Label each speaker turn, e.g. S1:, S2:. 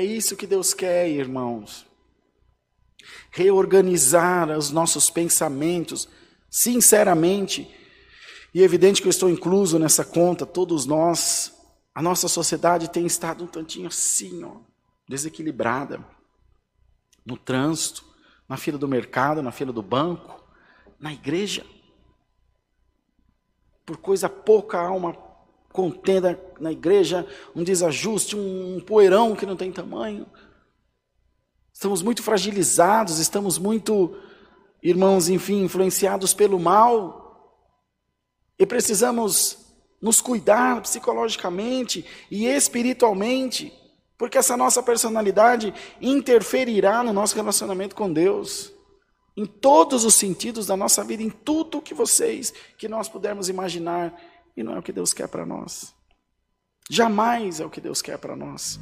S1: É isso que Deus quer, irmãos. Reorganizar os nossos pensamentos, sinceramente. E é evidente que eu estou incluso nessa conta, todos nós. A nossa sociedade tem estado um tantinho assim, ó, desequilibrada. No trânsito, na fila do mercado, na fila do banco, na igreja. Por coisa pouca há uma contenda na igreja, um desajuste, um poeirão que não tem tamanho. Estamos muito fragilizados, estamos muito, irmãos, enfim, influenciados pelo mal. E precisamos nos cuidar psicologicamente e espiritualmente, porque essa nossa personalidade interferirá no nosso relacionamento com Deus. Em todos os sentidos da nossa vida, em tudo que vocês, que nós pudermos imaginar, e não é o que Deus quer para nós. Jamais é o que Deus quer para nós.